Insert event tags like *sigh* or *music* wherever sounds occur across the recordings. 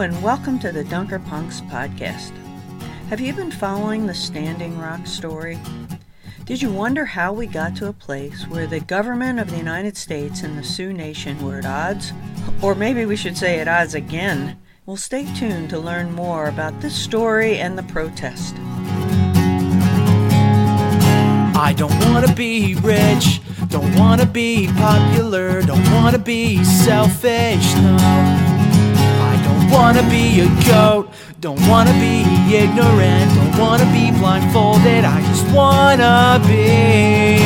And welcome to the Dunker Punks podcast. Have you been following the Standing Rock story? Did you wonder how we got to a place where the government of the United States and the Sioux Nation were at odds? Or maybe we should say at odds again. Well, stay tuned to learn more about this story and the protest. I don't wanna be rich, don't wanna be popular, don't wanna be selfish, no wanna be a goat, don't wanna be ignorant, don't wanna be blindfolded, I just wanna be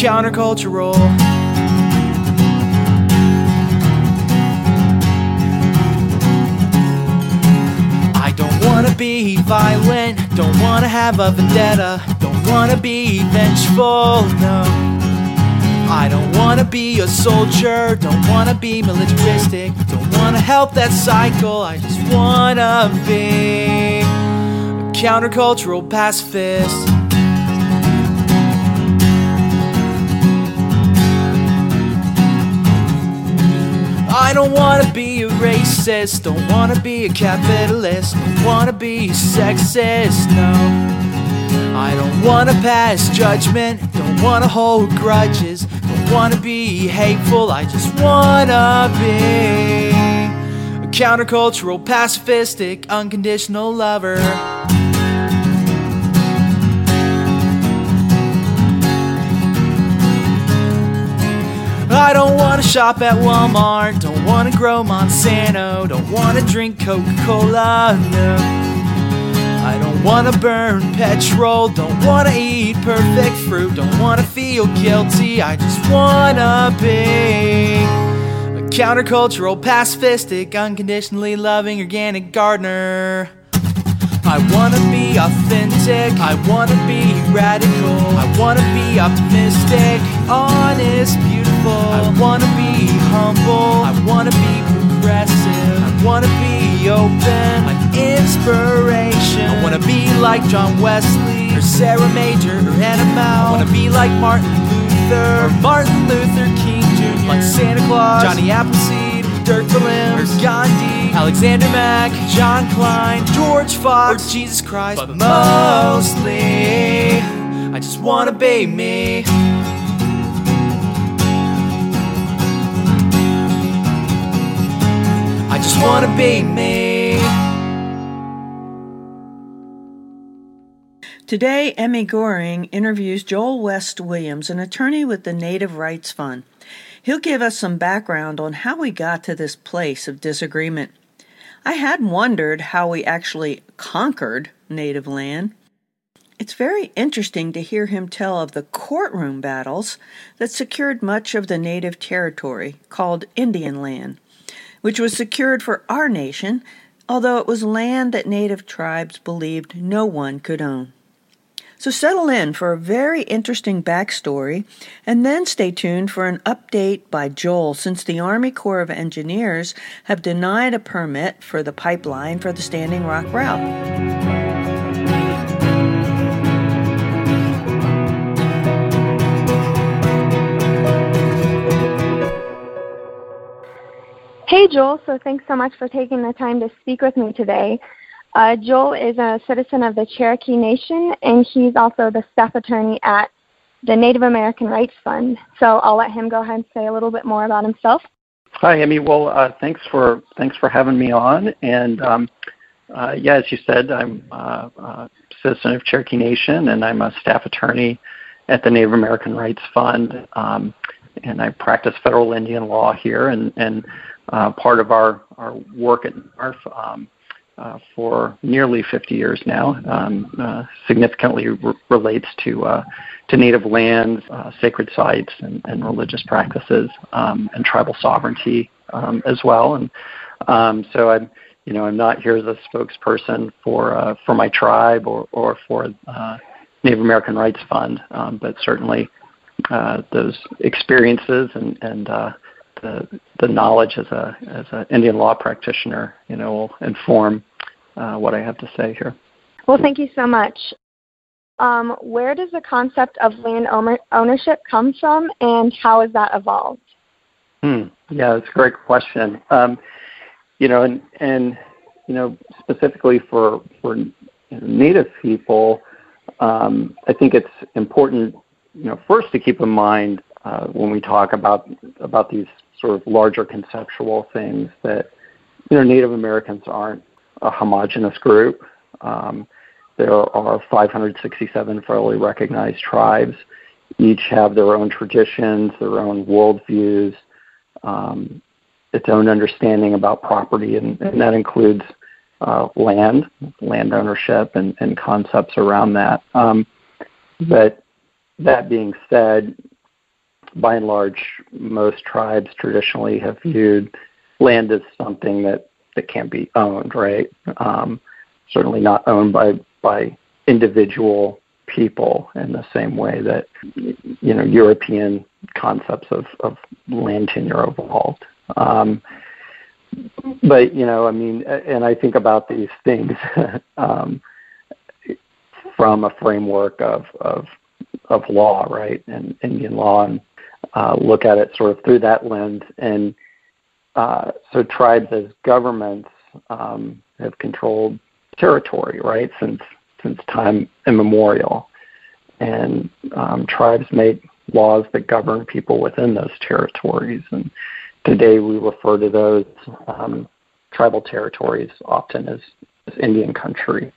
countercultural. I don't wanna be violent, don't wanna have a vendetta, don't wanna be vengeful, no. I don't wanna be a soldier, don't wanna be militaristic, don't wanna help that cycle, I just wanna be a countercultural pacifist. I don't wanna be a racist, don't wanna be a capitalist, don't wanna be a sexist, no. I don't wanna pass judgment, don't wanna hold grudges, wanna be hateful, I just wanna be a countercultural, pacifistic, unconditional lover. I don't wanna shop at Walmart, don't wanna grow Monsanto, don't wanna drink Coca Cola, no. I don't wanna burn petrol, don't wanna eat perfect fruit, don't wanna feel guilty, I just wanna be a countercultural, pacifistic, unconditionally loving organic gardener. I wanna be authentic, I wanna be radical, I wanna be optimistic, honest, beautiful, I wanna be humble, I wanna be progressive, I wanna be open, an inspiration. I wanna be like John Wesley, or Sarah Major, or Anna Mow. I wanna be like Martin Luther, or Martin Luther King Jr., like Santa Claus, Johnny Appleseed, Dirk Berlin, or Gandhi, Alexander Mack, John Kline, George Fox, or Jesus Christ. But mostly, I just wanna be me. Just wanna be me. Today, Emmy Goring interviews Joel West Williams, an attorney with the Native Rights Fund. He'll give us some background on how we got to this place of disagreement. I had wondered how we actually conquered native land. It's very interesting to hear him tell of the courtroom battles that secured much of the native territory called Indian land which was secured for our nation, although it was land that native tribes believed no one could own. So settle in for a very interesting backstory, and then stay tuned for an update by Joel since the Army Corps of Engineers have denied a permit for the pipeline for the Standing Rock route. Hey, Joel. So thanks so much for taking the time to speak with me today. Uh, Joel is a citizen of the Cherokee Nation, and he's also the staff attorney at the Native American Rights Fund. So I'll let him go ahead and say a little bit more about himself. Hi, Amy. Well, uh, thanks for thanks for having me on. And um, uh, yeah, as you said, I'm uh, a citizen of Cherokee Nation, and I'm a staff attorney at the Native American Rights Fund. Um, and I practice federal Indian law here, and and uh, part of our, our work at NARF um, uh, for nearly 50 years now. Um, uh, significantly re- relates to uh, to native lands, uh, sacred sites, and, and religious practices, um, and tribal sovereignty um, as well. And um, so I'm, you know, I'm not here as a spokesperson for for my tribe or or for Native American Rights Fund, um, but certainly those experiences and and the the knowledge as a as an Indian law practitioner, you know, will inform uh, what I have to say here. Well, thank you so much. Um, where does the concept of land ownership come from, and how has that evolved? Hmm. Yeah, that's a great question. Um, you know, and and you know, specifically for for you know, Native people, um, I think it's important, you know, first to keep in mind uh, when we talk about about these sort of larger conceptual things that you know Native Americans aren't a homogenous group. Um, there are 567 federally recognized tribes. Each have their own traditions, their own worldviews, um, its own understanding about property, and, and that includes uh, land, land ownership, and, and concepts around that. Um, but that being said, by and large, most tribes traditionally have viewed land as something that, that can't be owned, right? Um, certainly not owned by, by individual people in the same way that you know European concepts of, of land tenure evolved. Um, but you know, I mean, and I think about these things *laughs* um, from a framework of, of of law, right, and Indian law, and uh, look at it sort of through that lens. And uh, so, tribes as governments um, have controlled territory, right, since since time immemorial, and um, tribes make laws that govern people within those territories. And today, we refer to those um, tribal territories often as, as Indian country.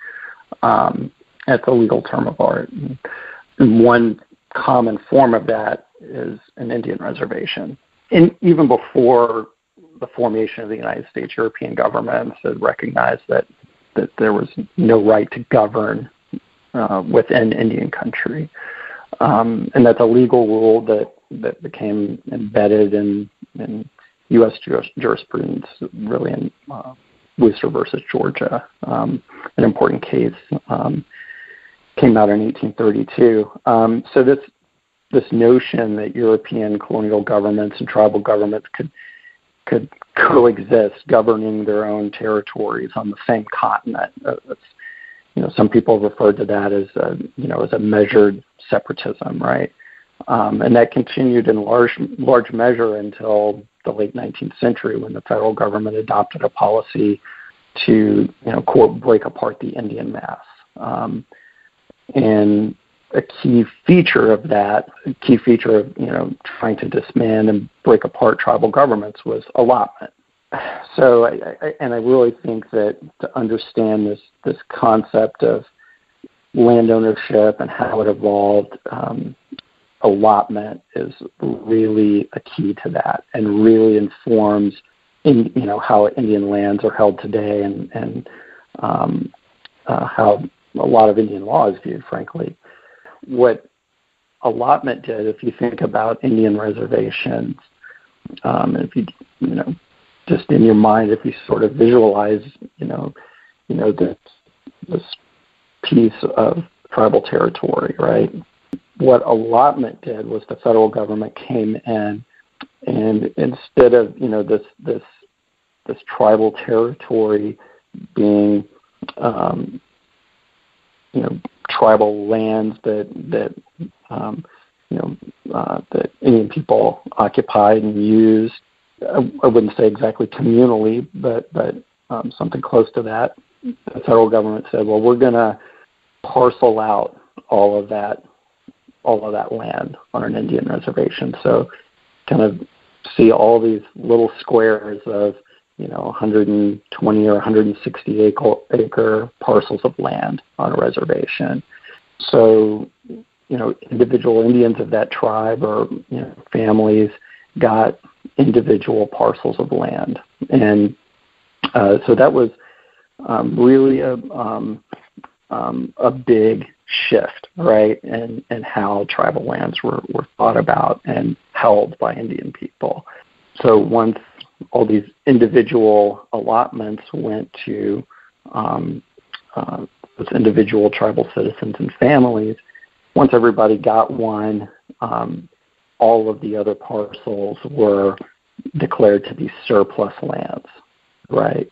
Um, it's a legal term of art. And one common form of that is an Indian reservation. And even before the formation of the United States, European governments had recognized that that there was no right to govern uh, within Indian country, um, and that's a legal rule that that became embedded in in U.S. jurisprudence, really in uh, Worcester versus Georgia, um, an important case. Um, came out in 1832. Um, so this this notion that European colonial governments and tribal governments could could coexist, governing their own territories on the same continent. Uh, you know, some people refer to that as a, you know as a measured separatism, right? Um, and that continued in large large measure until the late 19th century when the federal government adopted a policy to you know quote break apart the Indian mass. Um, and a key feature of that, a key feature of you know trying to disband and break apart tribal governments was allotment. So, I, I, and I really think that to understand this this concept of land ownership and how it evolved, um, allotment is really a key to that, and really informs in you know how Indian lands are held today, and and um, uh, how a lot of Indian law is viewed, frankly. What allotment did, if you think about Indian reservations, um, if you you know just in your mind, if you sort of visualize, you know, you know this this piece of tribal territory, right? What allotment did was the federal government came in and instead of you know this this this tribal territory being um, you know tribal lands that that um, you know uh, that Indian people occupied and used. I, I wouldn't say exactly communally, but but um, something close to that. The federal government said, well, we're going to parcel out all of that all of that land on an Indian reservation. So kind of see all these little squares of you know 120 or 160 acre, acre parcels of land on a reservation. So you know individual Indians of that tribe or you know families got individual parcels of land, and uh, so that was um, really a um, um, a big shift, right, and and how tribal lands were were thought about and held by Indian people. So once all these individual allotments went to um, uh, those individual tribal citizens and families. Once everybody got one, um, all of the other parcels were declared to be surplus lands, right?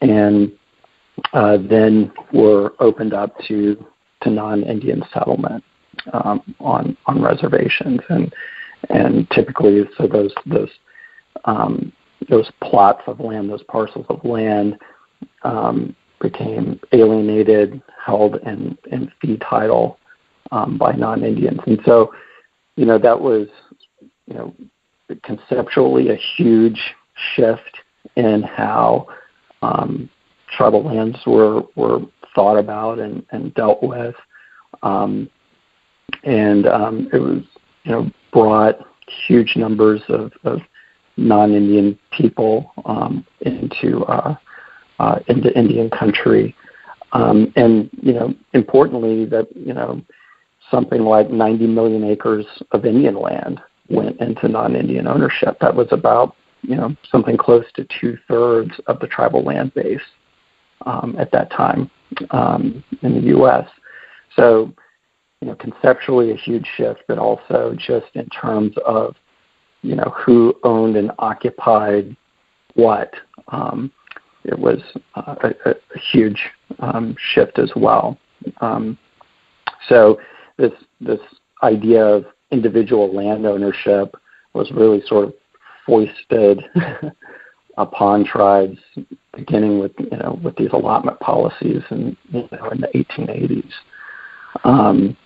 And uh, then were opened up to to non-Indian settlement um, on on reservations, and and typically so those those um, those plots of land, those parcels of land, um, became alienated, held in, in fee title um, by non-Indians, and so you know that was you know conceptually a huge shift in how um, tribal lands were were thought about and, and dealt with, um, and um, it was you know brought huge numbers of, of non-Indian people um, into uh, uh, into Indian country, um, and you know importantly that you know something like 90 million acres of Indian land went into non-Indian ownership. That was about you know something close to two thirds of the tribal land base um, at that time um, in the U.S. So you know conceptually a huge shift, but also just in terms of you know who owned and occupied what. Um, it was uh, a, a, huge um, shift as well. Um, so this this idea of individual land ownership was really sort of foisted *laughs* upon tribes, beginning with you know with these allotment policies in you know in the 1880s, um,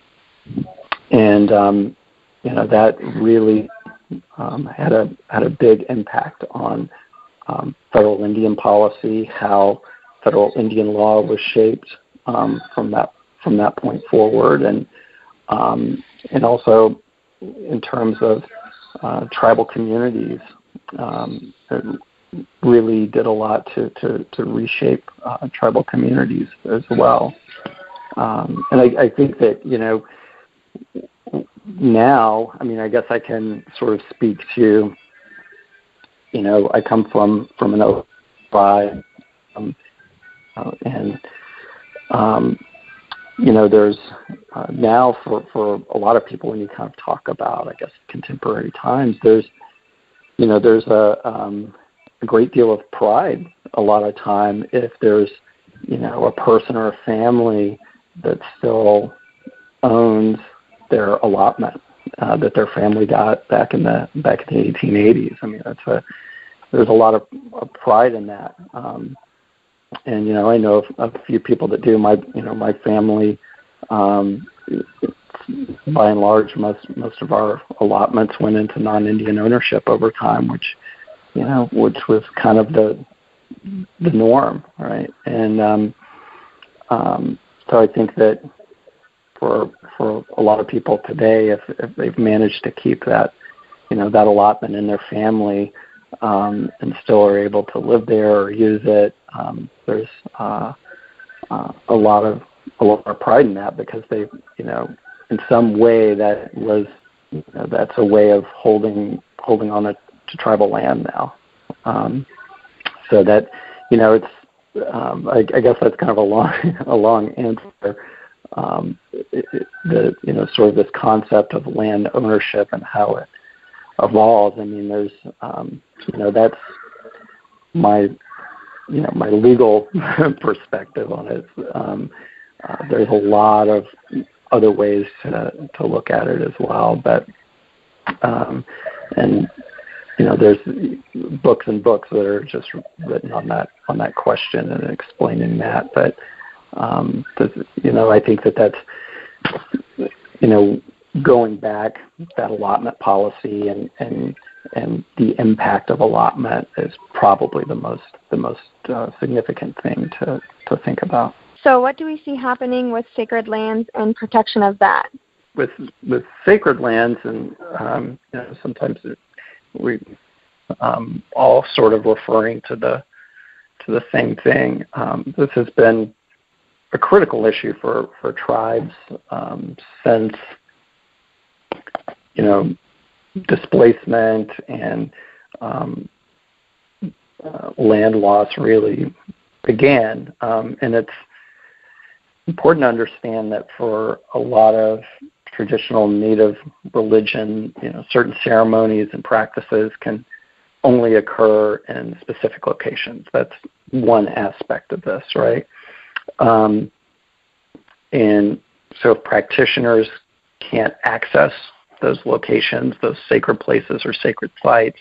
and um, you know that really um, had a had a big impact on um, federal Indian policy, how federal Indian law was shaped um, from that from that point forward, and um, and also in terms of uh, tribal communities. Um, it really did a lot to, to, to reshape uh, tribal communities as well. Um, and I, I think that, you know, now, I mean, I guess I can sort of speak to, you know, I come from, from an OFI, um, uh, and um, you know, there's uh, now for, for a lot of people when you kind of talk about, I guess, contemporary times, there's, you know, there's a, um, a great deal of pride a lot of time if there's, you know, a person or a family that still owns their allotment uh, that their family got back in the back in the 1880s. I mean, that's a there's a lot of, of pride in that. Um, and you know I know a few people that do. My you know my family, um, by and large, most most of our allotments went into non-Indian ownership over time, which you know which was kind of the the norm, right? And um, um, so I think that for for a lot of people today, if if they've managed to keep that you know that allotment in their family um, and still are able to live there or use it. Um, there's uh, uh, a lot of a lot of pride in that because they, you know, in some way that was you know, that's a way of holding holding on to, to tribal land now. Um, so that you know it's um, I, I guess that's kind of a long *laughs* a long answer. Um, it, the you know sort of this concept of land ownership and how it evolves. I mean, there's, um, you know, that's my, you know, my legal *laughs* perspective on it. Um, uh, there's a lot of other ways to to look at it as well, but um, and you know, there's books and books that are just written on that on that question and explaining that. But um, you know, I think that that's you know going back that allotment policy and and and the impact of allotment is probably the most the most uh, significant thing to to think about. So, what do we see happening with sacred lands and protection of that? With with sacred lands, and um, you know, sometimes we um, all sort of referring to the to the same thing. Um, this has been a critical issue for for tribes um, since you know, displacement and um, uh, land loss really began. Um, and it's important to understand that for a lot of traditional native religion, you know, certain ceremonies and practices can only occur in specific locations. That's one aspect of this, right? Um, and so if practitioners can't access those locations, those sacred places or sacred sites,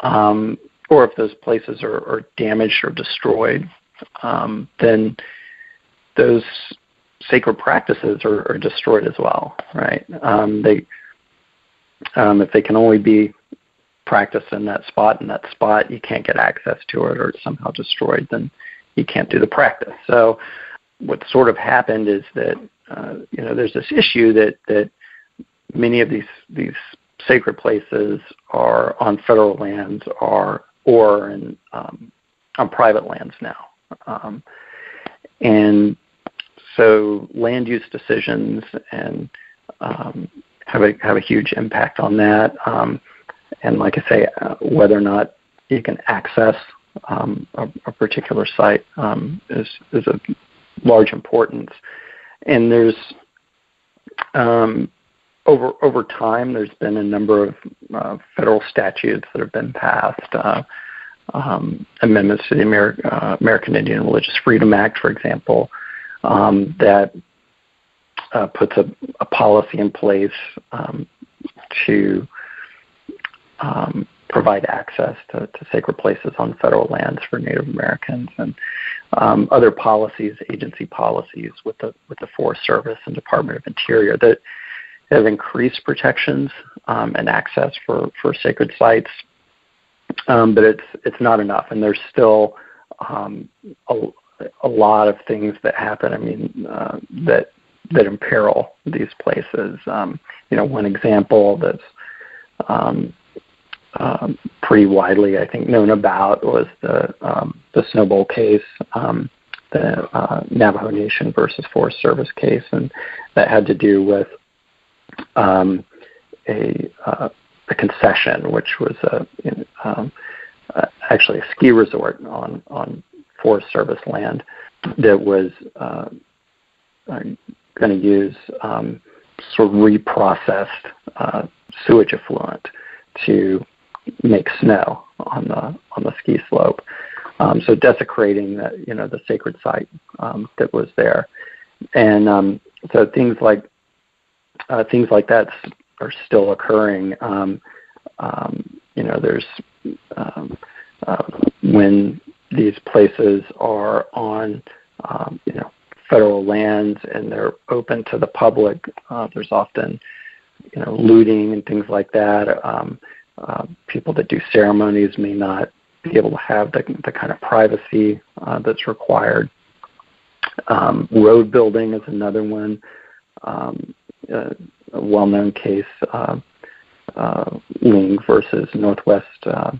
um, or if those places are, are damaged or destroyed, um, then those sacred practices are, are destroyed as well, right? Um, they, um, if they can only be practiced in that spot, in that spot you can't get access to it, or it's somehow destroyed, then you can't do the practice. So, what sort of happened is that uh, you know there's this issue that that many of these these sacred places are on federal lands, are or in, um, on private lands now. Um, and so land use decisions and um, have a have a huge impact on that. Um, and like I say, uh, whether or not you can access um, a, a, particular site um, is is of large importance. And there's um, over over time, there's been a number of uh, federal statutes that have been passed. Uh, um, amendments to the uh, American Indian Religious Freedom Act, for example, um, that uh, puts a, a, policy in place um, to provide access to, to, sacred places on federal lands for Native Americans, and um, other policies, agency policies with the with the Forest Service and Department of Interior that have increased protections um, and access for, for sacred sites, um, but it's it's not enough, and there's still um, a, a lot of things that happen. I mean, uh, that that imperil these places. Um, you know, one example that's um, um, pretty widely, I think, known about was the um, the Snowbowl case, um, the uh, Navajo Nation versus Forest Service case, and that had to do with um, a, uh, a concession, which was a, in, um, uh, actually a ski resort on on Forest Service land that was uh, uh going to use um, sort of reprocessed uh, sewage effluent to make snow on the on the ski slope. Um, so desecrating the you know the sacred site um, that was there, and um, so things like uh, things like that are still occurring. Um, um, you know, there's um, uh, when these places are on, um, you know, federal lands and they're open to the public. Uh, there's often, you know, looting and things like that. Um, uh, people that do ceremonies may not be able to have the, the kind of privacy uh, that's required. Um, road building is another one. Um, uh, a well-known case, uh, uh, Lyng versus Northwest uh,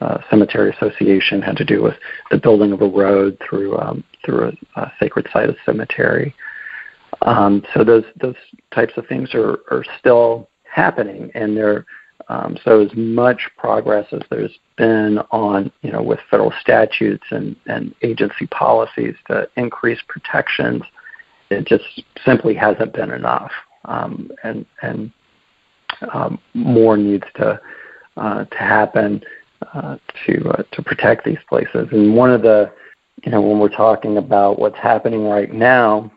uh, Cemetery Association, had to do with the building of a road through um, through a, a, sacred site of cemetery. Um, so those those types of things are are still happening, and they're um, so as much progress as there's been on, you know, with federal statutes and, and agency policies to increase protections, it just simply hasn't been enough um, and and um, more needs to uh, to happen uh, to uh, to protect these places. And one of the you know when we're talking about what's happening right now,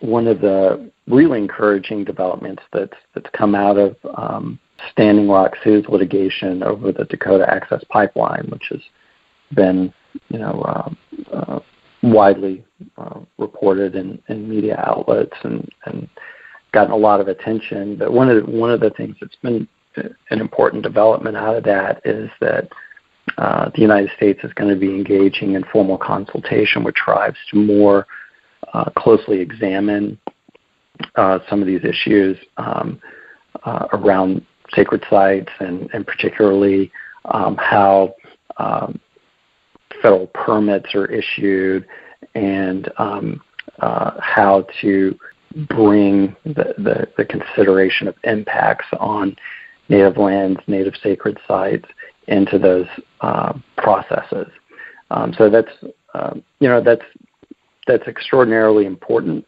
one of the really encouraging developments that's that's come out of um, Standing Rock Sioux's litigation over the Dakota Access Pipeline, which has been you know uh, uh, widely uh, reported in, in media outlets and, and gotten a lot of attention. But one of the, one of the things that's been an important development out of that is that uh, the United States is going to be engaging in formal consultation with tribes to more uh, closely examine uh, some of these issues um, uh, around sacred sites and, and particularly um, how um, federal permits are issued and um, uh, how to bring the, the, the consideration of impacts on native lands, native sacred sites into those uh, processes. Um, so that's uh, you know that's that's extraordinarily important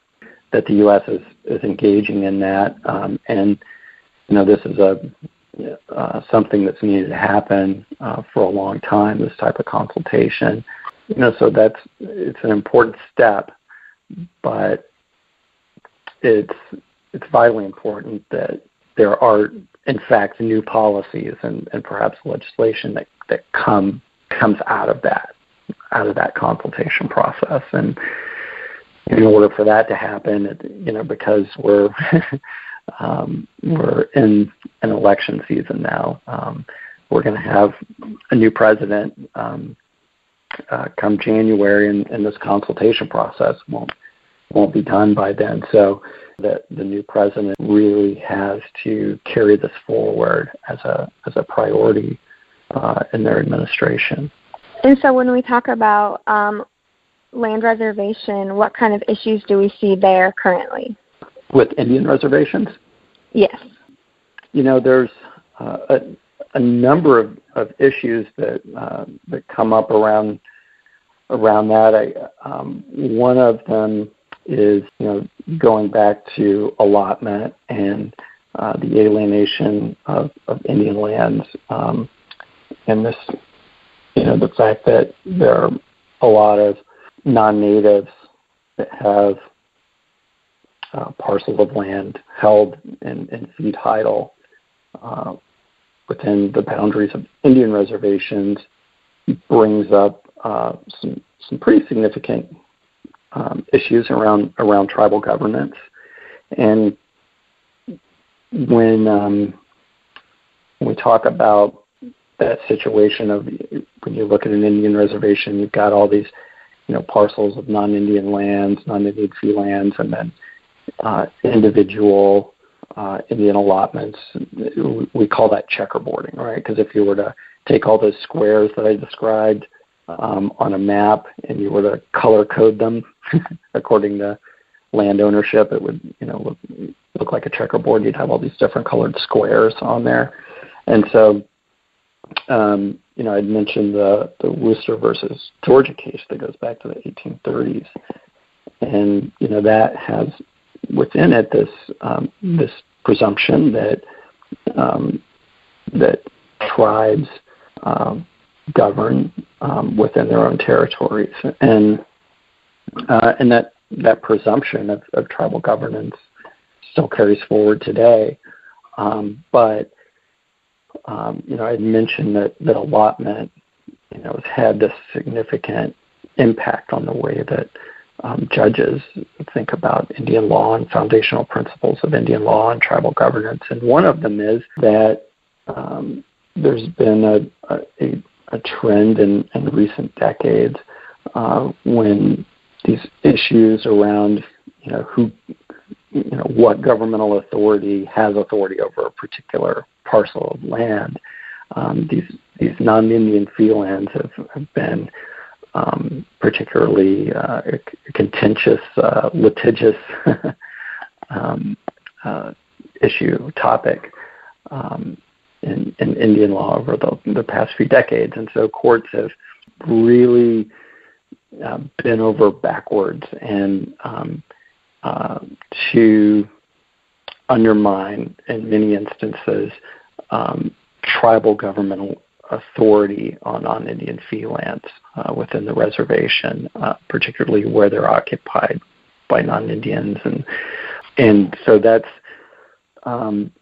that the U.S. is is engaging in that, um, and you know this is a uh, something that's needed to happen uh, for a long time. This type of consultation, you know, so that's it's an important step, but it's it's vitally important that there are in fact, new policies and, and perhaps legislation that, that come comes out of that out of that consultation process. And in order for that to happen, you know, because we're *laughs* um, we're in an election season now, um, we're going to have a new president um, uh, come January, and, and this consultation process won't won't be done by then. So that the new president really has to carry this forward as a as a priority uh, in their administration. And so, when we talk about um, land reservation, what kind of issues do we see there currently? With Indian reservations? Yes. You know, there's uh, a, a number of, of issues that uh, that come up around around that. I, um, one of them is you know going back to allotment and uh, the alienation of, of Indian lands, um, and this you know the fact that there are a lot of non-natives that have uh, parcels of land held in, in fee title uh, within the boundaries of Indian reservations brings up uh, some some pretty significant um, issues around around tribal governance, and when um, we talk about that situation of when you look at an Indian reservation, you've got all these you know parcels of non-Indian lands, non-Indian fee lands, and then uh, individual uh, Indian allotments. We call that checkerboarding, right? Because if you were to take all those squares that I described um, on a map and you were to color code them *laughs* according to land ownership, it would you know look, look like a checkerboard. You'd have all these different colored squares on there, and so um, you know I'd mentioned the the Worcester versus Georgia case that goes back to the 1830s, and you know that has within it this um, this presumption that um, that tribes um, govern um, within their own territories, and uh, and that that presumption of, of, tribal governance still carries forward today. Um, but um, you know, I mentioned that that allotment, you know, has had this significant impact on the way that um, judges think about Indian law and foundational principles of Indian law and tribal governance. And one of them is that um, there's been a, a, a trend in, in, recent decades uh, when these issues around you know who you know what governmental authority has authority over a particular parcel of land. Um, these these non-Indian fee lands have, have been um, particularly uh, contentious, uh, litigious *laughs* um, uh, issue topic um, in, in, Indian law over the, the, past few decades, and so courts have really uh, been over backwards and um, uh, to undermine, in many instances, um, tribal governmental authority on non-Indian fee lands uh, within the reservation, uh, particularly where they're occupied by non-Indians, and and so that's um,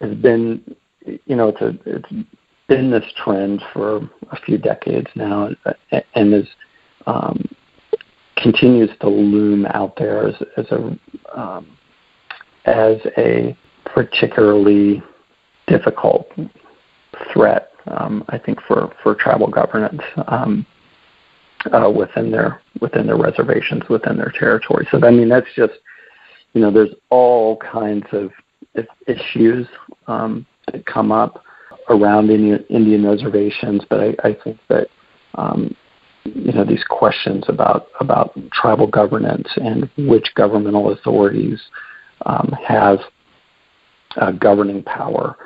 has been, you know, it's a it's been this trend for a few decades now, and is um, continues to loom out there as, as a um, as a particularly difficult threat um, I think for for tribal governance um, uh, within their within their reservations within their territory. So I mean that's just you know there's all kinds of issues um, that come up around Indian, Indian reservations, but I, I think that um, you know these questions about about tribal governance and which governmental authorities um, have uh, governing power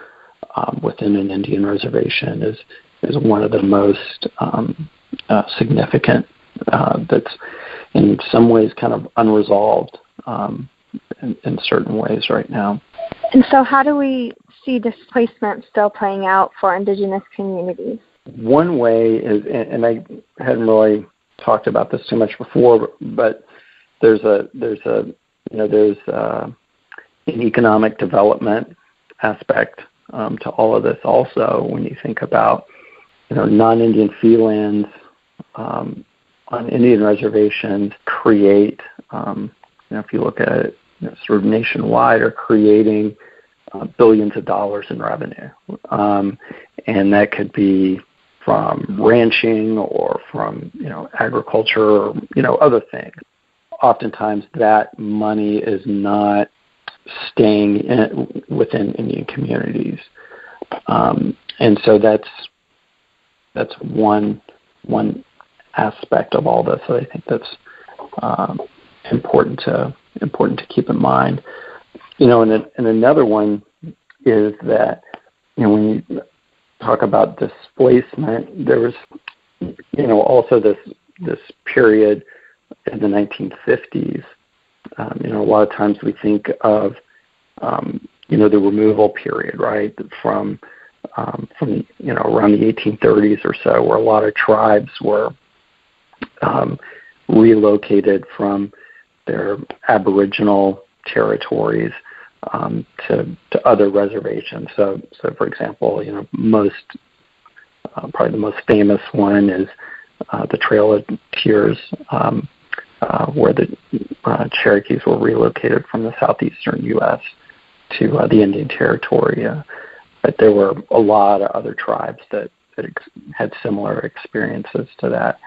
um, within an Indian reservation is is one of the most um, uh, significant. Uh, that's in some ways kind of unresolved um, in, in, certain ways right now. And so, how do we see displacement still playing out for Indigenous communities? One way is, and I hadn't really talked about this too much before, but there's a there's a you know there's uh, an economic development aspect um, to all of this. Also, when you think about you know non-Indian fee lands um, on Indian reservations, create um, you know if you look at you know, sort of nationwide, are creating uh, billions of dollars in revenue, um, and that could be from ranching or from you know agriculture or you know other things. Oftentimes, that money is not staying in, within Indian communities, um, and so that's that's one one aspect of all this that I think that's um, important to important to keep in mind. You know, and, and another one is that you know when you talk about displacement, there was you know also this this period in the 1950s. Um, you know, a lot of times we think of um, you know the removal period, right, from um, from you know around the 1830s or so, where a lot of tribes were um, relocated from their Aboriginal territories um, to to other reservations. So, so for example, you know, most uh, probably the most famous one is uh, the Trail of Tears, um, uh, where the uh, Cherokees were relocated from the southeastern U.S. to uh, the Indian Territory. Uh, but there were a lot of other tribes that, that ex- had similar experiences to that,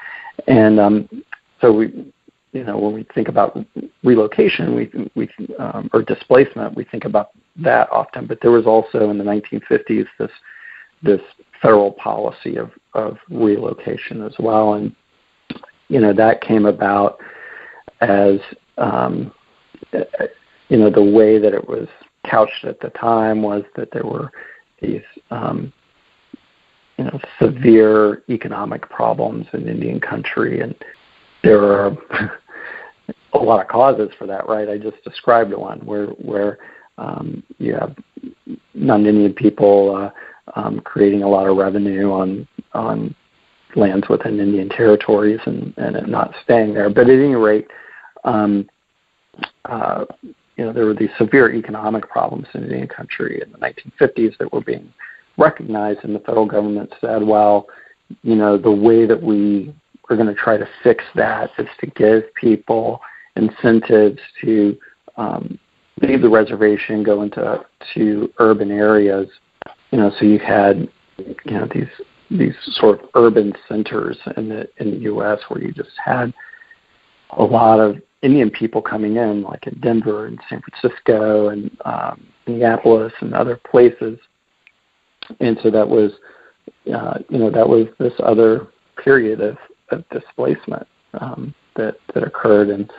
and um, so we you know, when we think about relocation, we we um, or displacement, we think about that often. But there was also in the 1950s this this federal policy of of relocation as well, and you know that came about as um, you know the way that it was couched at the time was that there were these um, you know severe economic problems in Indian country and there are *laughs* a lot of causes for that, right? I just described one where where um, you have non-Indian people uh, um, creating a lot of revenue on on lands within Indian territories and and not staying there. But at any rate, um, uh, you know there were these severe economic problems in Indian country in the 1950s that were being recognized, and the federal government said, well, you know, the way that we we're going to try to fix that is to give people incentives to um, leave the reservation, go into to urban areas. You know, so you had you know these these sort of urban centers in the in the U.S. where you just had a lot of Indian people coming in, like in Denver and San Francisco and um, Minneapolis and other places. And so that was, uh, you know, that was this other period of, of displacement um, that that occurred, and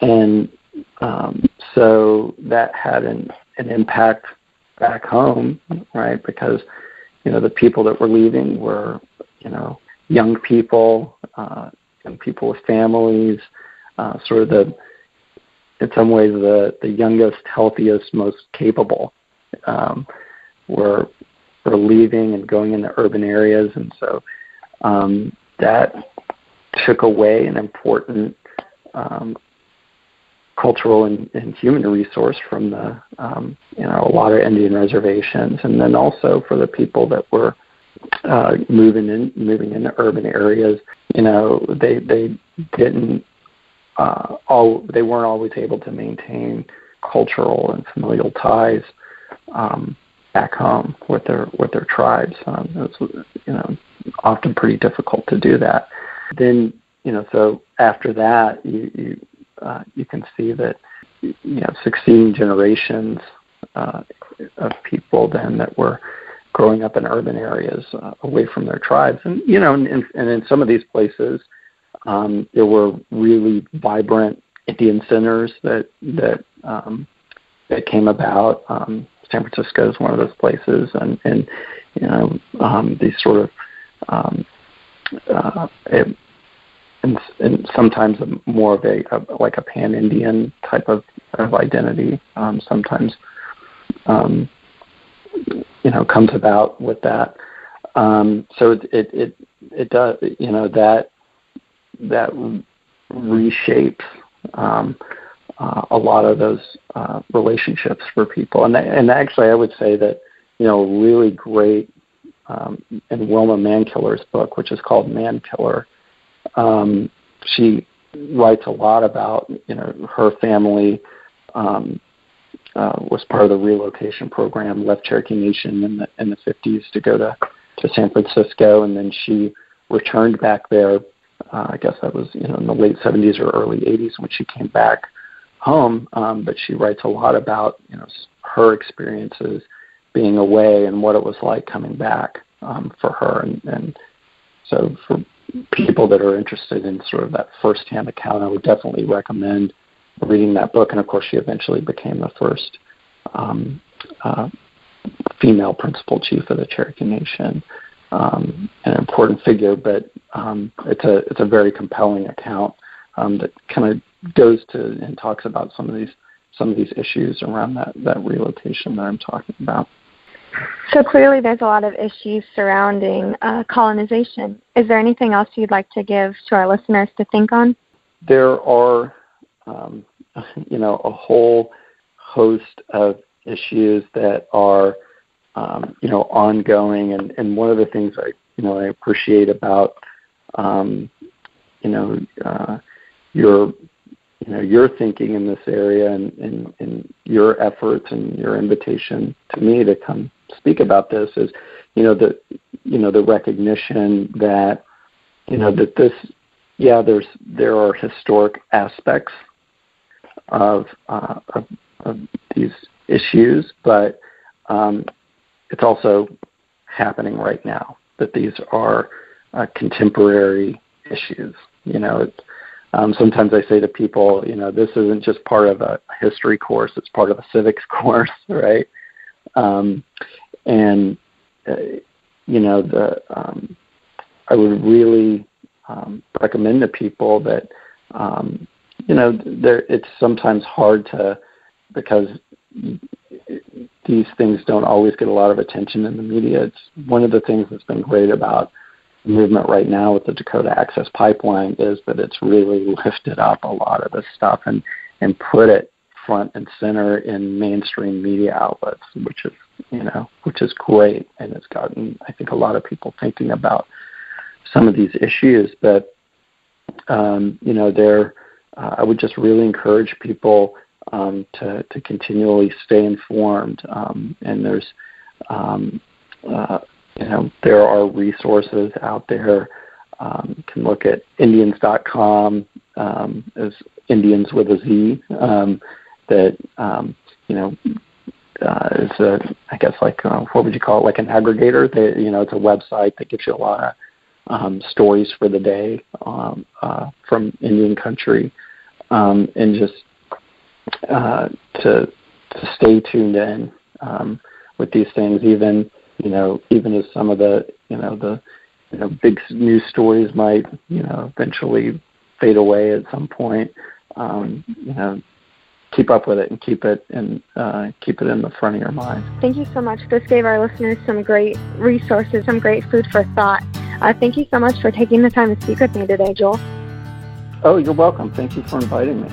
and um, so that had an, an impact back home, right? Because you know the people that were leaving were you know young people, uh, young people with families, uh, sort of the in some ways the the youngest, healthiest, most capable um, were leaving and going into urban areas, and so um, that took away an important um, cultural and, and human resource from the um, you know a lot of Indian reservations, and then also for the people that were uh, moving in moving into urban areas. You know, they they didn't uh, all they weren't always able to maintain cultural and familial ties um, back home with their with their tribes. Um, it was you know often pretty difficult to do that. Then you know so after that you, you uh, you can see that you know succeeding generations uh, of people then that were growing up in urban areas uh, away from their tribes, and you know, and, and in some of these places, um, there were really vibrant Indian centers that that um, that came about. Um, San Francisco is one of those places, and and you know um, these sort of um, uh, it, and, and sometimes more of a, a like a pan Indian type of, of identity. Um, sometimes, um, you know, comes about with that. Um, so it, it it it does you know that that reshapes um, uh, a lot of those uh, relationships for people. And and actually, I would say that you know really great um, in Wilma Mankiller's book, which is called Mankiller. Um, she writes a lot about you know her family um, uh, was part of the relocation program, left Cherokee Nation in the in the 50s to go to to San Francisco, and then she returned back there. Uh, I guess that was you know in the late 70s or early 80s when she came back home. Um, but she writes a lot about you know her experiences being away and what it was like coming back um, for her. And, and so for people that are interested in sort of that firsthand account, I would definitely recommend reading that book. And of course, she eventually became the first um, uh, female principal chief of the Cherokee Nation. Um, an important figure, but um, it's a it's a very compelling account um, that kind of goes to and talks about some of these some of these issues around that that relocation that I'm talking about. So clearly, there's a lot of issues surrounding uh, colonization. Is there anything else you'd like to give to our listeners to think on? There are, um, *laughs* you know, a whole host of issues that are, um, you know, ongoing. And, and one of the things I, you know, I appreciate about, um, you know, uh, your you know your thinking in this area and, and, and your efforts and your invitation to me to come speak about this is you know the you know the recognition that you know that this yeah there's there are historic aspects of uh, of, of these issues but um, it's also happening right now that these are uh, contemporary issues you know it's um, sometimes I say to people, you know, this isn't just part of a history course; it's part of a civics *laughs* course, right? Um, and uh, you know, the um, I would really um, recommend to people that um, you know, there it's sometimes hard to because these things don't always get a lot of attention in the media. It's one of the things that's been great about the movement right now with the Dakota Access Pipeline is that it's really *laughs* lifted up a lot of this stuff and and put it front and center in mainstream media outlets, which is you know which is great, and it's gotten I think a lot of people thinking about some of these issues. But um, you know, there uh, I would just really encourage people um, to to continually stay informed, um, and there's um, uh, you know, there are resources out there. Um, you can look at Indianz.com um, as Indianz with a Z. Um, that um, you know uh, is a I guess like uh, what would you call it? Like an aggregator. That you know, it's a website that gives you a lot of um, stories for the day um, uh, from Indian country, um, and just uh, to to stay tuned in um, with these things, even you know, even as some of the, you know, the, you know, big news stories might, you know, eventually fade away at some point, um, you know, keep up with it and keep it and uh, keep it in the front of your mind. Thank you so much. This gave our listeners some great resources, some great food for thought. Uh, thank you so much for taking the time to speak with me today, Joel. Oh, you're welcome. Thank you for inviting me.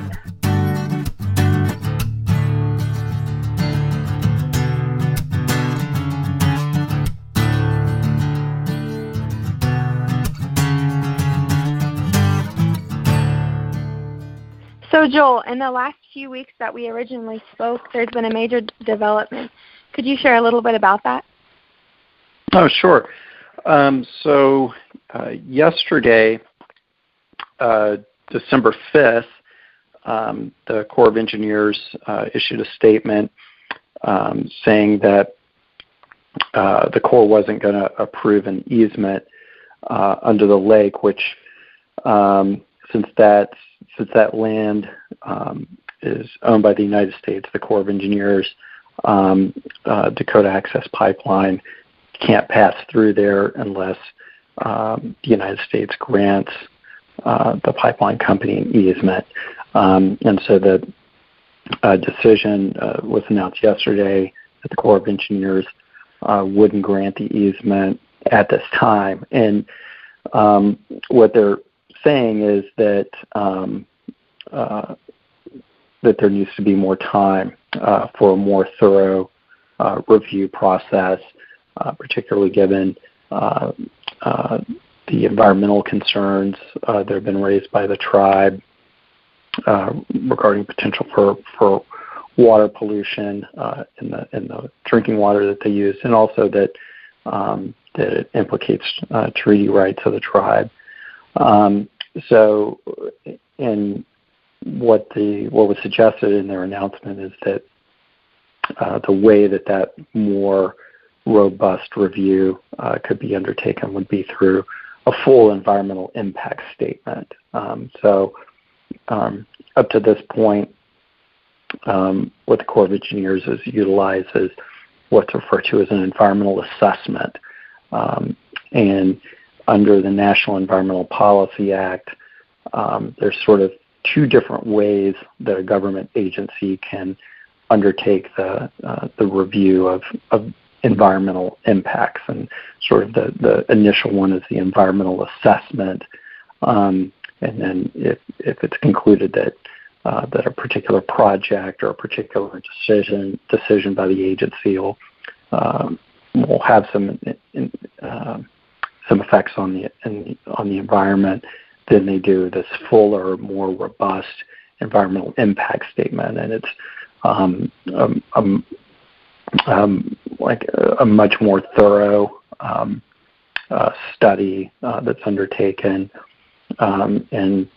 So, Joel, in the last few weeks that we originally spoke, there's been a major development. Could you share a little bit about that? Oh, sure. Um, so, uh, yesterday, uh, December 5th, um, the Corps of Engineers uh, issued a statement um, saying that uh, the Corps wasn't going to approve an easement uh, under the lake, which, um, since that's since that land um, is owned by the United States, the Corps of Engineers, um, uh, Dakota Access Pipeline can't pass through there unless um, the United States grants uh, the pipeline company an easement. Um, and so the uh, decision uh, was announced yesterday that the Corps of Engineers uh, wouldn't grant the easement at this time. And um, what they're saying is that um, uh, that there needs to be more time uh, for a more thorough uh, review process, uh, particularly given uh, uh, the environmental concerns that have been raised by the tribe regarding potential for, for water pollution in the in the drinking water that they use, and also that um, that it implicates treaty rights of the tribe. Um, so, in what the what was suggested in their announcement is that uh, the way that that more robust review uh, could be undertaken would be through a full environmental impact statement. Um, so, um, up to this point, um, what the Corps of Engineers is what's referred to as an environmental assessment. Um, and under the National Environmental Policy Act, um, there's sort of two different ways that a government agency can undertake the uh, the review of, of environmental impacts. And sort of the, the initial one is the environmental assessment. Um, and then if, if it's concluded that uh, that a particular project or a particular decision decision by the agency will um, will have some in, uh, some effects on the on the environment, then they do this fuller, more robust environmental impact statement, and it's um, um, um, um like a, a, much more thorough um, uh, study uh, that's undertaken, um, and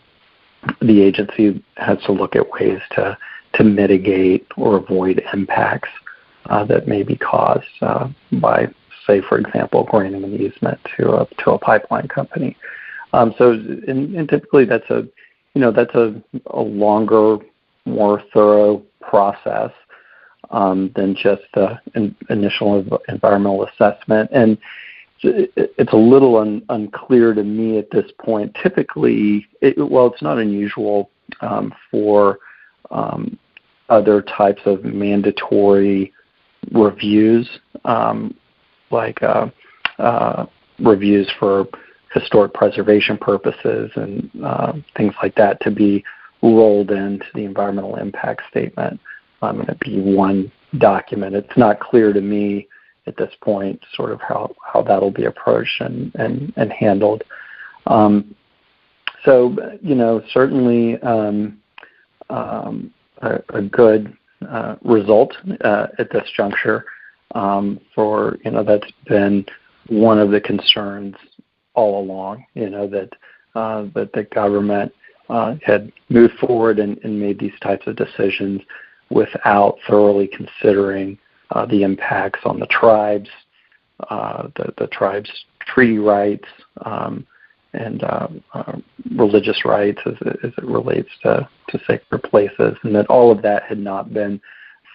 the agency has to look at ways to to mitigate or avoid impacts uh, that may be caused uh, by, say, for example, granting an easement to a to a pipeline company. Um, so, and, and, typically that's a, you know, that's a, a longer, more thorough process um, than just the in, initial environmental assessment. And it's a little un, unclear to me at this point. Typically, it, well, it's not unusual um, for um, other types of mandatory reviews, um, like uh, uh, reviews for historic preservation purposes and uh, things like that, to be rolled into the environmental impact statement. I'm going to be one document. It's not clear to me at this point sort of how, how that'll be approached and, and, and handled. Um, so, you know, certainly um, um, a, a, good uh, result uh, at this juncture um, for, you know, that's been one of the concerns all along, you know, that, uh, that the government uh, had moved forward and, and, made these types of decisions without thoroughly considering uh, the impacts on the tribes, uh, the, the tribes' treaty rights, um, and uh, uh, religious rights as it, as it relates to, to sacred places, and that all of that had not been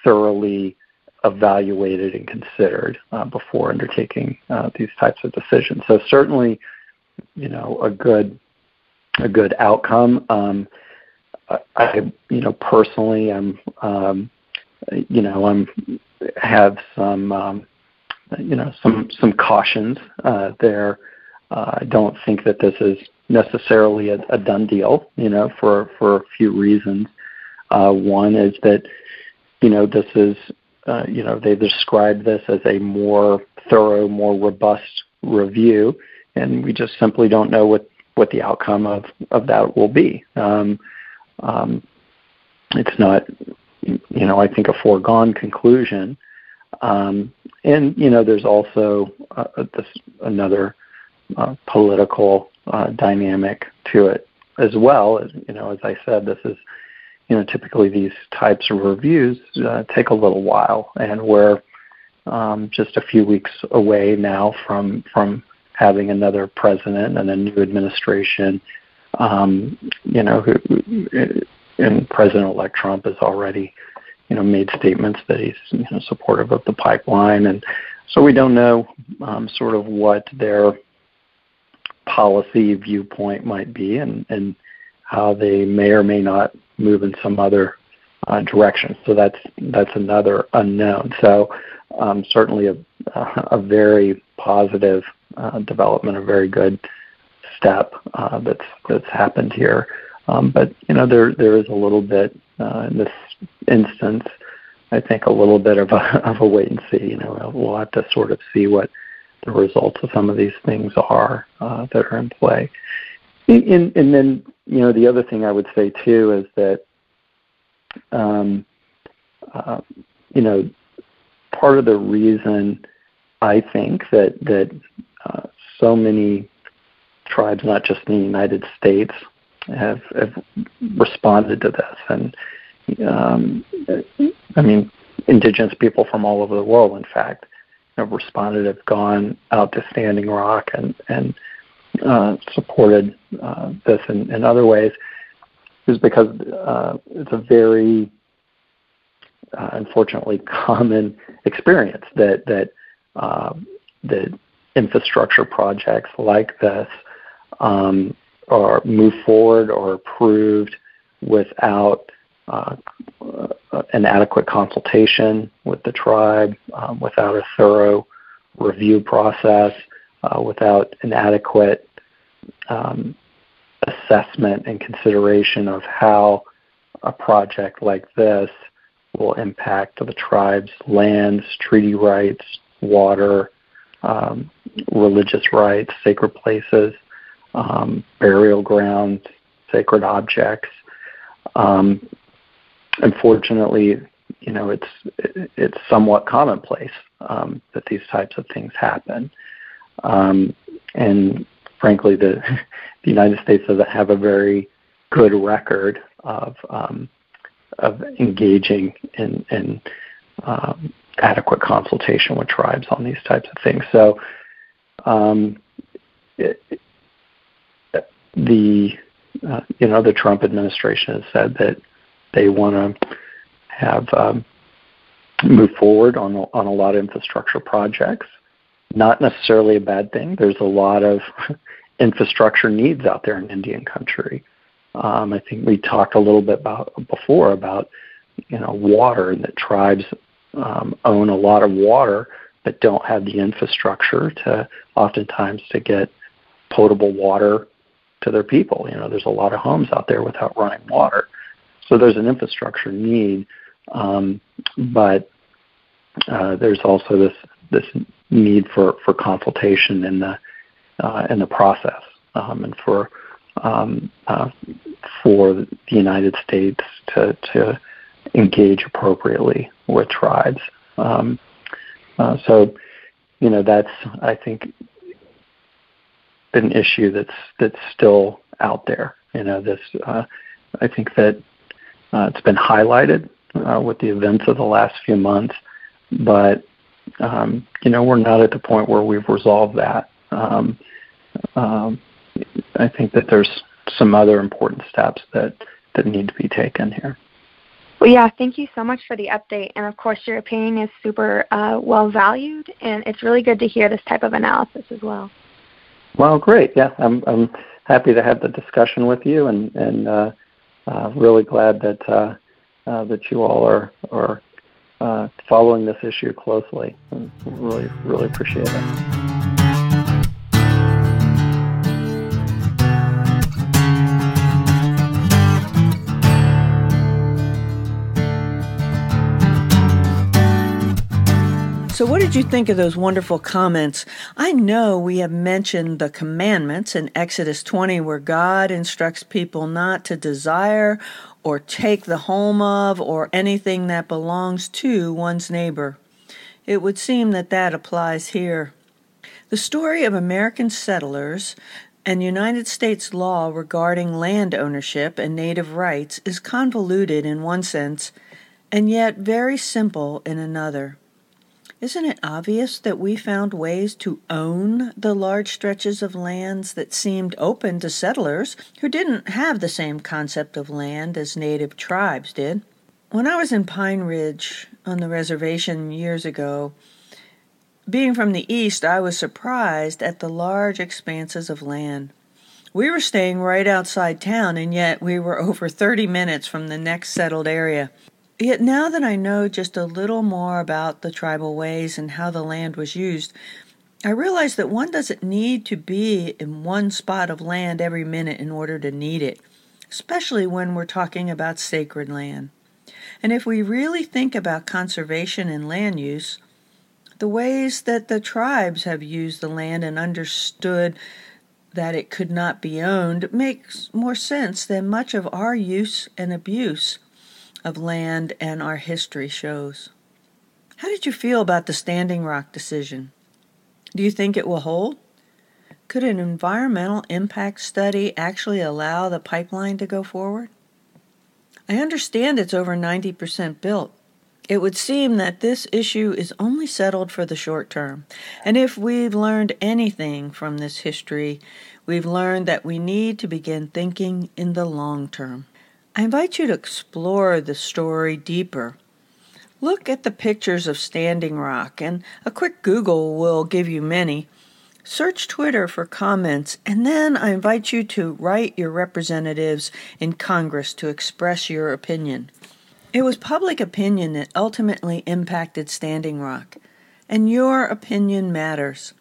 thoroughly evaluated and considered uh, before undertaking uh, these types of decisions. So certainly, you know, a good a good outcome. Um, I, you know, personally, I'm, um, you know, I'm have some, um, you know, some some cautions uh, there. Uh, I don't think that this is necessarily a, a done deal, you know, for for a few reasons. Uh, one is that, you know, this is, uh, you know, they described this as a more thorough, more robust review, and we just simply don't know what what the outcome of, of that will be. Um, um, it's not, you know, I think a foregone conclusion. Um, and you know, there's also uh, this another uh, political uh, dynamic to it as well. You know, as I said, this is, you know, typically these types of reviews uh, take a little while, and we're um, just a few weeks away now from from having another president and a new administration. Um, you know, who, and President-elect Trump has already, you know, made statements that he's you know supportive of the pipeline, and so we don't know um, sort of what their policy viewpoint might be, and and how they may or may not move in some other uh, direction. So that's that's another unknown. So um, certainly a a very positive uh, development, a very good step uh, that's that's happened here. Um, but you know there there is a little bit uh, in this instance, I think a little bit of a *laughs* of a wait and see. You know, we'll have to sort of see what the results of some of these things are uh, that are in play. And, and, then, you know, the other thing I would say too is that, um, uh, you know, part of the reason I think that that uh, so many tribes, not just in the United States, have, have responded to this, and um, I mean, indigenous people from all over the world, in fact, have responded, have gone out to Standing Rock and and uh, supported uh, this in, in other ways, is because uh, it's a very uh, unfortunately common experience that that uh, that infrastructure projects like this um, are moved forward or approved without uh, an adequate consultation with the tribe, um, without a thorough review process, uh, without an adequate um, assessment and consideration of how a project like this will impact the tribe's lands, treaty rights, water, um, religious rights, sacred places, um, burial grounds, sacred objects. Um, unfortunately, you know, it's it's somewhat commonplace um, that these types of things happen. Um, and frankly, the *laughs* the United States doesn't have a very good record of um, of engaging in, in um, adequate consultation with tribes on these types of things. So, um, it, the uh, you know the Trump administration has said that they want to have um, move forward on on a lot of infrastructure projects. Not necessarily a bad thing. There's a lot of *laughs* infrastructure needs out there in Indian country. Um, I think we talked a little bit about before about you know water and that tribes um, own a lot of water but don't have the infrastructure to oftentimes to get potable water to their people. You know, there's a lot of homes out there without running water. So there's an infrastructure need, um, but uh, there's also this this need for, for consultation in the uh, in the process um, and for um, uh, for the United States to to engage appropriately with tribes. Um, uh, so, you know, that's I think an issue that's that's still out there. You know, this uh, I think that uh, it's been highlighted uh, with the events of the last few months, but um, you know we're not at the point where we've resolved that. Um, um, I think that there's some other important steps that that need to be taken here. Well, yeah, thank you so much for the update. And of course, your opinion is super uh, well valued, and it's really good to hear this type of analysis as well. Well, great. Yeah, I'm I'm happy to have the discussion with you, and and uh, uh, really glad that uh, uh, that you all are are uh, following this issue closely. And really, really appreciate it. So, what did you think of those wonderful comments? I know we have mentioned the commandments in Exodus 20, where God instructs people not to desire or take the home of or anything that belongs to one's neighbor. It would seem that that applies here. The story of American settlers and United States law regarding land ownership and native rights is convoluted in one sense and yet very simple in another. Isn't it obvious that we found ways to own the large stretches of lands that seemed open to settlers who didn't have the same concept of land as native tribes did? When I was in Pine Ridge on the reservation years ago, being from the east, I was surprised at the large expanses of land. We were staying right outside town, and yet we were *laughs* over 30 minutes from the next settled area. Yet now that I know just a little more about the tribal ways and how the land was used, I realize that one doesn't need to be in one spot of land every minute in order to need it, especially when we're talking about sacred land. And if we really think about conservation and land use, the ways that the tribes have used the land and understood that it could not be owned makes more sense than much of our use and abuse of land and our history shows. How did you feel about the Standing Rock decision? Do you think it will hold? Could an environmental impact study actually allow the pipeline to go forward? I understand it's over 90% built. It would seem that this issue is only settled for the short term. And if we've learned anything from this history, we've learned that we need to begin thinking in the long term. I invite you to explore the story deeper. Look at the pictures of Standing Rock, and a quick Google will give you many. Search Twitter for comments, and then I invite you to write your representatives in Congress to express your opinion. It was public opinion that ultimately impacted Standing Rock, and your opinion matters.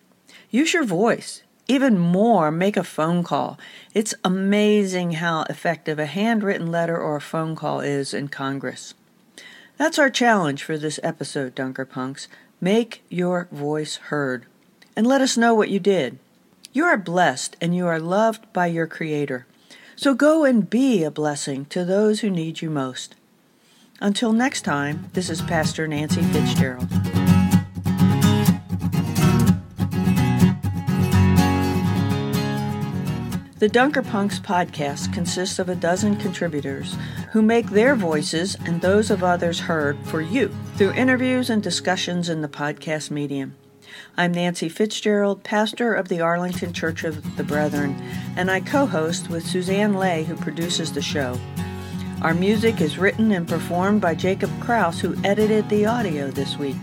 Use your voice. Even more, make a phone call. It's amazing how effective a handwritten letter or a phone call is in Congress. That's our challenge for this episode, Dunker Punks. Make your voice heard and let us know what you did. You are blessed and you are loved by your Creator. So go and be a blessing to those who need you most. Until next time, this is Pastor Nancy Fitzgerald. The Dunker Punks podcast consists of a dozen contributors who make their voices and those of others heard for you through interviews and discussions in the podcast medium. I'm Nancy Fitzgerald, pastor of the Arlington Church of the Brethren, and I co host with Suzanne Lay, who produces the show. Our music is written and performed by Jacob Kraus, who edited the audio this week.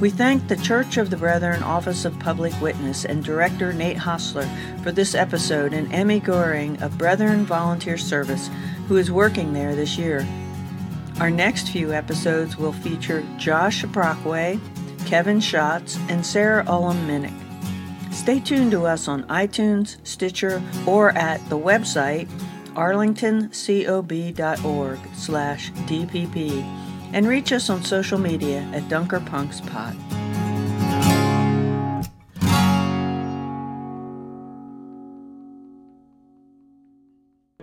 We thank the Church of the Brethren Office of Public Witness and Director Nate Hosler for this episode and Emmy Goring of Brethren Volunteer Service, who is working there this year. Our next few episodes will feature Josh Brockway, Kevin Schatz, and Sarah Ullom Minnich. Stay tuned to us on iTunes, Stitcher, or at the website arlingtoncob.org slash DPP and reach us on social media at Dunker Punks DunkerPunksPod.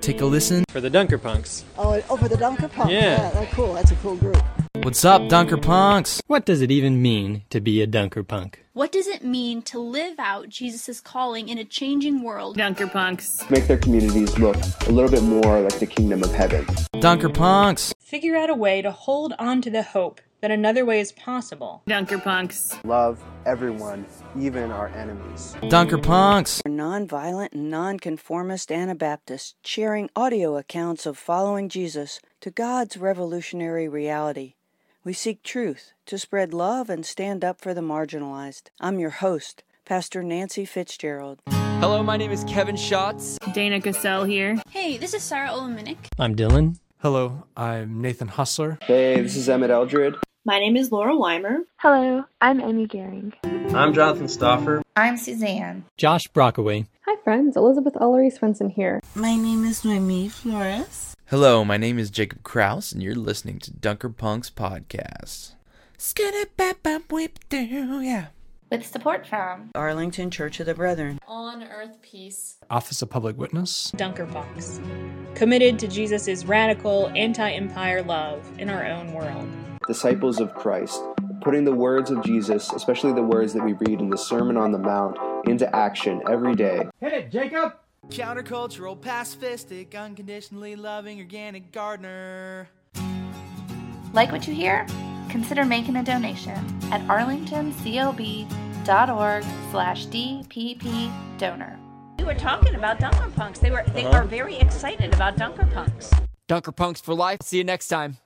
Take a listen. For the Dunker Punks. Oh, oh, for the Dunker Punks. Yeah. that's cool. That's a cool group. What's up, Dunker Punks? What does it even mean to be a Dunker Punk? What does it mean to live out Jesus' calling in a changing world? Dunker Punks. Make their communities look a little bit more like the kingdom of heaven. Dunker Punks. Figure out a way to hold on to the hope that another way is possible. Dunker Punks. Love everyone, even our enemies. Dunker Punks. Nonviolent and nonconformist Anabaptists sharing audio accounts of following Jesus to God's revolutionary reality. We seek truth to spread love and stand up for the marginalized. I'm your host, Pastor Nancy Fitzgerald. Hello, my name is Kevin Schatz. Dana Cassell here. Hey, this is Sarah Ullom-Minnich. I'm Dylan. Hello, I'm Nathan Hosler. Hey, this is Emmett Eldred. My name is Laura Weimer. Hello, I'm Amy Gehring. I'm Jonathan Stoffer. I'm Suzanne. Josh Brockway. Hi, friends. Elizabeth Ullery Swenson here. My name is Noemi Flores. Hello, my name is Jacob Kraus, and you're listening to Dunker Punk's podcast. Skinny bap whip do, yeah. With support from Arlington Church of the Brethren, On Earth Peace, Office of Public Witness, Dunker Punks. Committed to Jesus' radical anti empire love in our own world. Disciples of Christ, putting the words of Jesus, especially the words that we read in the Sermon on the Mount, into action every day. Hit it, Jacob! Countercultural, pacifistic, unconditionally loving organic gardener. Like what you hear? Consider making a donation at arlingtoncob.org slash DPP donor. We were talking about Dunker Punks. They were they Uh-huh. are very excited about Dunker Punks. Dunker Punks for life. See you next time.